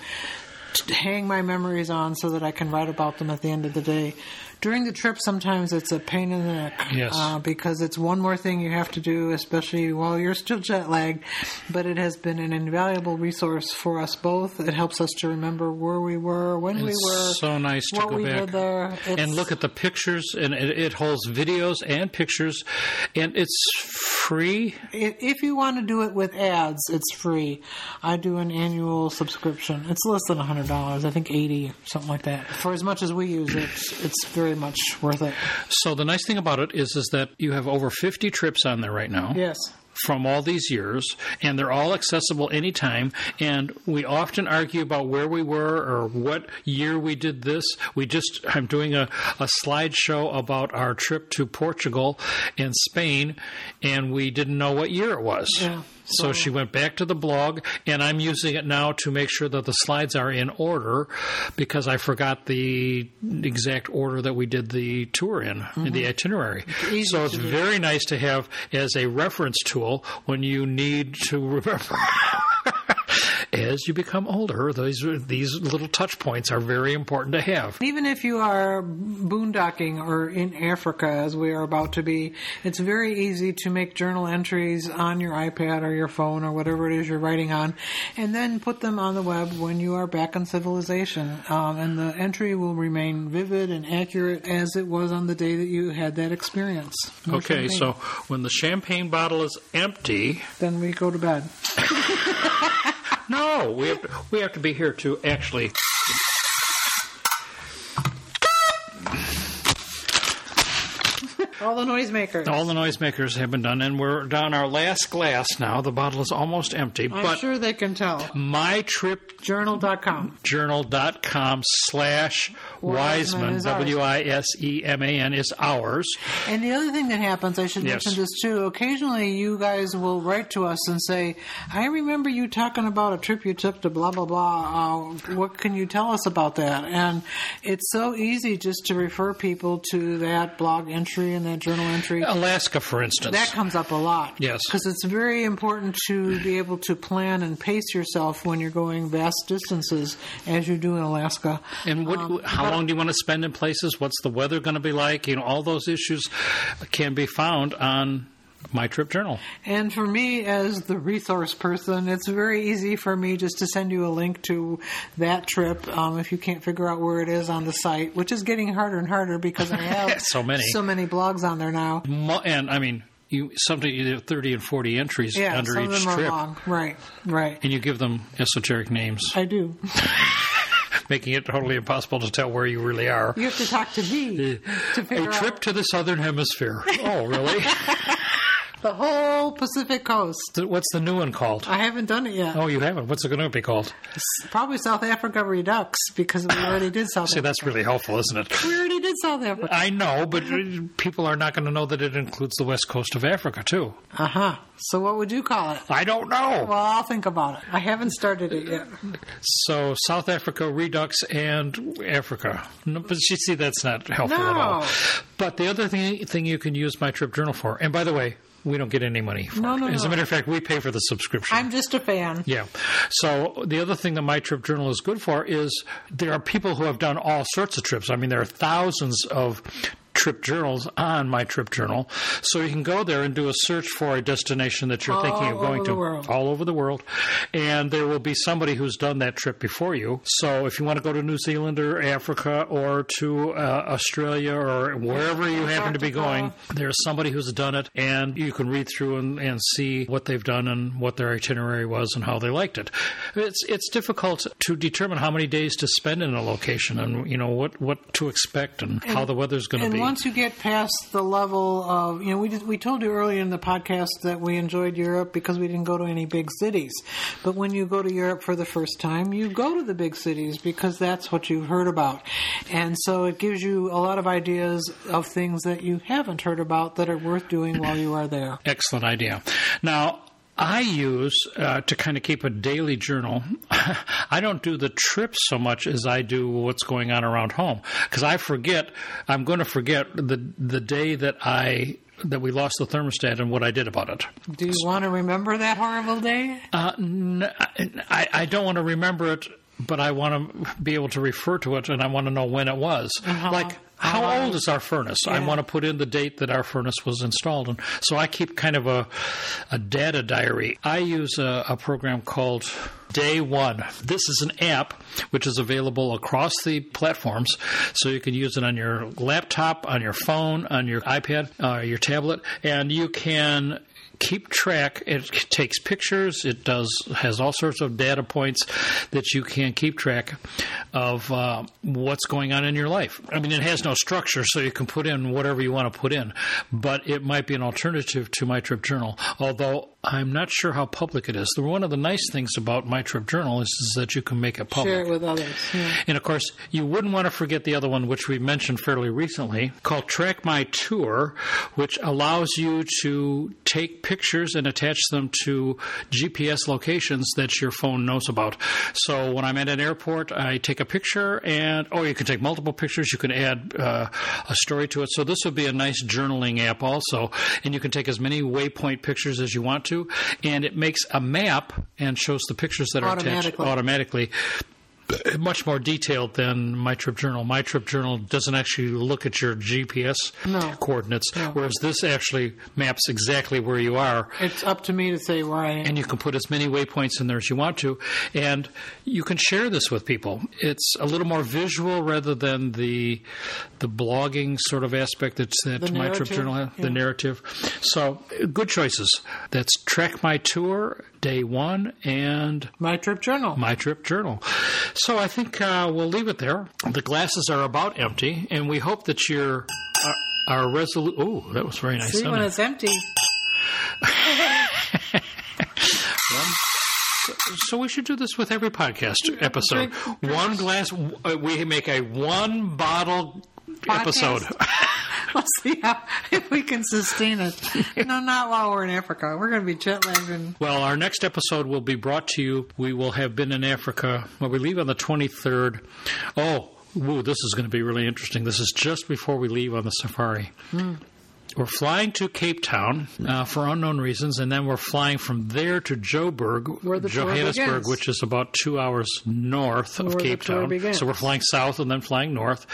hang my memories on so that I can write about them at the end of the day. During the trip, sometimes it's a pain in the neck
Yes.
uh, because it's one more thing you have to do, especially while you're still jet lagged. But it has been an invaluable resource for us both. It helps us to remember where we were, when we were,
so nice to go back and look at the pictures, and it, it holds videos and pictures, and it's free.
If you want to do it with ads, it's free. I do an annual subscription. It's less than hundred dollars. I think eighty, something like that. For as much as we use it, it's very much worth it.
So the nice thing about it is, is that you have over fifty trips on there right now.
Yes.
from all these years, and they're all accessible anytime. And we often argue about where we were or what year we did this. We just, I'm doing a, a slideshow about our trip to Portugal and Spain, and we didn't know what year it was.
Yeah.
So she went back to the blog, and I'm using it now to make sure that the slides are in order because I forgot the exact order that we did the tour in, in the itinerary.
easy
So it's very nice to have as a reference tool when you need to remember. [LAUGHS] As you become older, these these little touch points are very important to have.
Even if you are boondocking or in Africa, as we are about to be, it's very easy to make journal entries on your iPad or your phone or whatever it is you're writing on, and then put them on the web when you are back in civilization. Um, and the entry will remain vivid and accurate as it was on the day that you had that experience. More
Okay,
champagne.
so when the champagne bottle is empty,
then we go to bed. [LAUGHS]
no, we have to, we have to be here to actually.
All the noisemakers.
All the noisemakers have been done, and we're down our last glass now. The bottle is almost empty,
I'm
but
sure they can tell.
My mytripjournal.com
Journal.com.
slash
Wiseman
Wiseman,
is ours.
W I S E M A N, is ours.
And the other thing that happens, I should
Yes.
mention this too. Occasionally, you guys will write to us and say, "I remember you talking about a trip you took to blah blah blah. Uh, what can you tell us about that?" And it's so easy just to refer people to that blog entry and that journal entry.
Alaska, for instance.
That comes up a lot.
Yes.
Because it's very important to be able to plan and pace yourself when you're going vast distances, as you do in Alaska.
And what,
Um,
how long do you want to spend in places? What's the weather going to be like? You know, all those issues can be found on my trip journal.
And for me, as the resource person, it's very easy for me just to send you a link to that trip um, if you can't figure out where it is on the site, which is getting harder and harder because I have [LAUGHS]
So many.
so many blogs on there now.
And I mean, you something either thirty and forty entries
Yeah,
under
some of
each
them
trip,
are long. Right, right.
and you give them esoteric names,
I do. [LAUGHS]
making it totally impossible to tell where you really are.
You have to talk to me [LAUGHS] to
A trip
out
to the southern hemisphere. Oh, really?
The whole Pacific coast.
What's the new one called?
I haven't done it yet.
Oh, you haven't. What's it going to be called?
Probably South Africa Redux because we already did South [LAUGHS]
See,
Africa.
that's really helpful, isn't it?
We already did South Africa.
I know, but people are not going to know that it includes the west coast of Africa too.
Uh huh. So what would you call it?
I don't know.
Well, I'll think about it. I haven't started it yet.
So South Africa, Redux, and Africa. No, but you see, that's not helpful at all. But the other thing, thing you can use my trip journal for, and by the way, we don't get any money for
No,
it.
no,
As a matter of fact, we pay for the subscription.
I'm just a fan.
Yeah. So the other thing that my trip journal is good for is there are people who have done all sorts of trips. I mean, there are thousands of trip journals on my trip journal. So you can go there and do a search for a destination that you're
All
thinking of going to
world.
all over the world. And there will be somebody who's done that trip before you. So if you want to go to New Zealand or Africa or to uh, Australia or wherever you happen to be going, there's somebody who's done it and you can read through and, and see what they've done and what their itinerary was and how they liked it. It's it's difficult to determine how many days to spend in a location and you know what, what to expect and, how the weather's going to
And
be.
Once you get past the level of, you know, we did, we told you earlier in the podcast that we enjoyed Europe because we didn't go to any big cities. But when you go to Europe for the first time, you go to the big cities because that's what you've heard about. And so it gives you a lot of ideas of things that you haven't heard about that are worth doing while you are there.
Excellent idea. Now, I use uh, to kind of keep a daily journal. [LAUGHS] I don't do the trips so much as I do what's going on around home because I forget. I'm going to forget the the day that I that we lost the thermostat and what I did about it.
Do you want to remember that horrible day?
Uh, n- I, I don't want to remember it, but I want to be able to refer to it, and I want to know when it was.
how-
Like, how
how-
old is our furnace? I want to put in the date that our furnace was installed, and so I keep kind of a a data diary. I use a, a program called Day One. This is an app which is available across the platforms, so you can use it on your laptop, on your phone, on your iPad, uh, your tablet, and you can keep track. It takes pictures. It does has all sorts of data points that you can keep track of uh, what's going on in your life. I mean, it has no structure, so you can put in whatever you want to put in. But it might be an alternative to My Trip Journal, although. I'm not sure how public it is. One of the nice things about My Trip Journal is, is that you can make it public.
Share it with others. Yeah.
And of course, you wouldn't want to forget the other one, which we mentioned fairly recently, called Track My Tour, which allows you to take pictures and attach them to GPS locations that your phone knows about. So when I'm at an airport, I take a picture, and or you can take multiple pictures. You can add uh, a story to it. So this would be a nice journaling app also, and you can take as many waypoint pictures as you want to, and it makes a map and shows the pictures that are attached
Automatically.
Much more detailed than My Trip Journal. My Trip Journal doesn't actually look at your GPS
No.
coordinates, whereas this actually maps exactly where you are.
It's up to me to say where I am.
And you can put as many waypoints in there as you want to, and you can share this with people. It's a little more visual rather than the the blogging sort of aspect that, that My Trip Journal has,
yeah.
the narrative. So, good choices. That's Track My Tour, Day One, and
My trip journal.
my trip journal. So I think uh, we'll leave it there. The glasses are about empty, and we hope that your uh, our resolu Oh, that was very nice.
See, when
it?
it's empty, [LAUGHS]
So we should do this with every podcast episode. One glass. Uh, we make a one bottle episode. [LAUGHS]
we'll see how if we can sustain it. [LAUGHS] no, not while we're in Africa. We're going to be jet lagged and
Well, our next episode will be brought to you. We will have been in Africa. Well, we leave on the 23rd. Oh, woo, this is going to be really interesting. This is just before we leave on the safari. Hmm. We're flying to Cape Town uh, for unknown reasons, and then we're flying from there to Joburg,
the
Johannesburg, which is about two hours north of
Where
Cape Town.
begins.
So we're flying south and then flying north,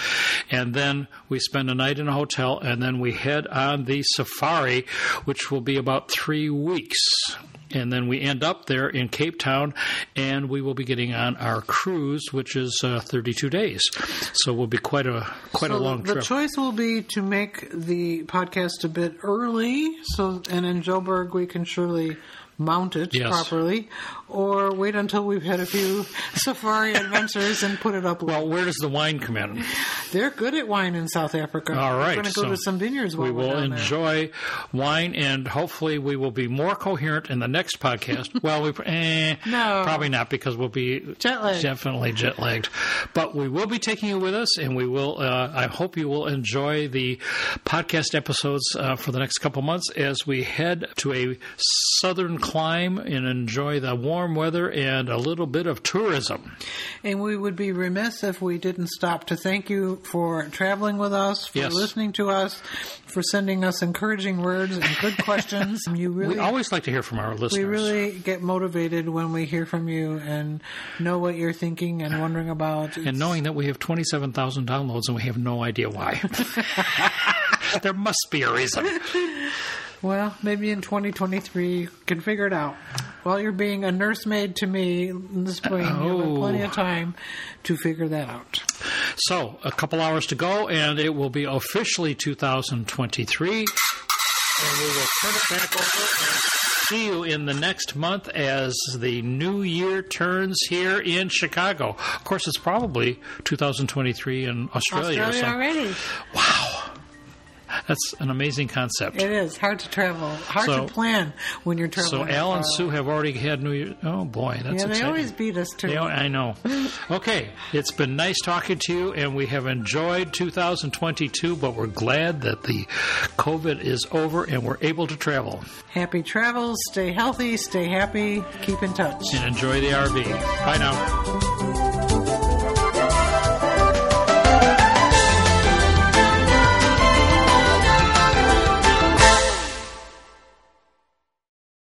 and then we spend a night in a hotel, and then we head on the safari, which will be about three weeks. And then we end up there in Cape Town, and we will be getting on our cruise, which is uh, 32 days. So it will be quite a quite a
So
long
the
trip.
choice will be to make the podcast a bit early, so and in Joburg we can surely mount it
Yes.
properly, or wait until we've had a few safari [LAUGHS] adventures and put it up.
well, where does the wine come in?
They're good at wine in South Africa.
All right,
we're going to go
so
to some vineyards. While
we will
down there.
enjoy wine, and hopefully we will be more coherent in the next podcast. [LAUGHS] well, we eh,
No.
probably not because we'll be
Jet lagged.
definitely jet lagged. But we will be taking you with us, and we will. Uh, I hope you will enjoy the podcast episodes uh, for the next couple months as we head to a southern clime and enjoy the warm weather and a little bit of tourism.
And we would be remiss if we didn't stop to thank you for traveling with us, for
Yes.
listening to us, for sending us encouraging words and good [LAUGHS] questions. You really
We always like to hear from our listeners.
we really get motivated when we hear from you and know what you're thinking and wondering about.
and knowing that we have 27,000 downloads and we have no idea why. [LAUGHS] [LAUGHS] there must be a reason.
Well, maybe in 2023 you can figure it out. While you're being a nursemaid to me in the spring, you have
Oh.
plenty of time to figure that out.
So, a couple hours to go, and it will be officially 2023. And we will turn it back over and see you in the next month as the new year turns here in Chicago. Of course, it's probably 2023 in Australia,
Australia
or something.
already.
Wow. That's an amazing concept.
It is hard to travel, hard
So-
to plan when you're traveling. So.
Al and. Sue have already had New Year. Oh boy, that's
Yeah, they
exciting.
always beat us too.
They I know. [LAUGHS] Okay, it's been nice talking to you, and we have enjoyed 2022. But we're glad that the COVID is over and we're able to travel
Happy travels. Stay healthy. Stay happy. Keep in touch.
and enjoy the RV. Bye now.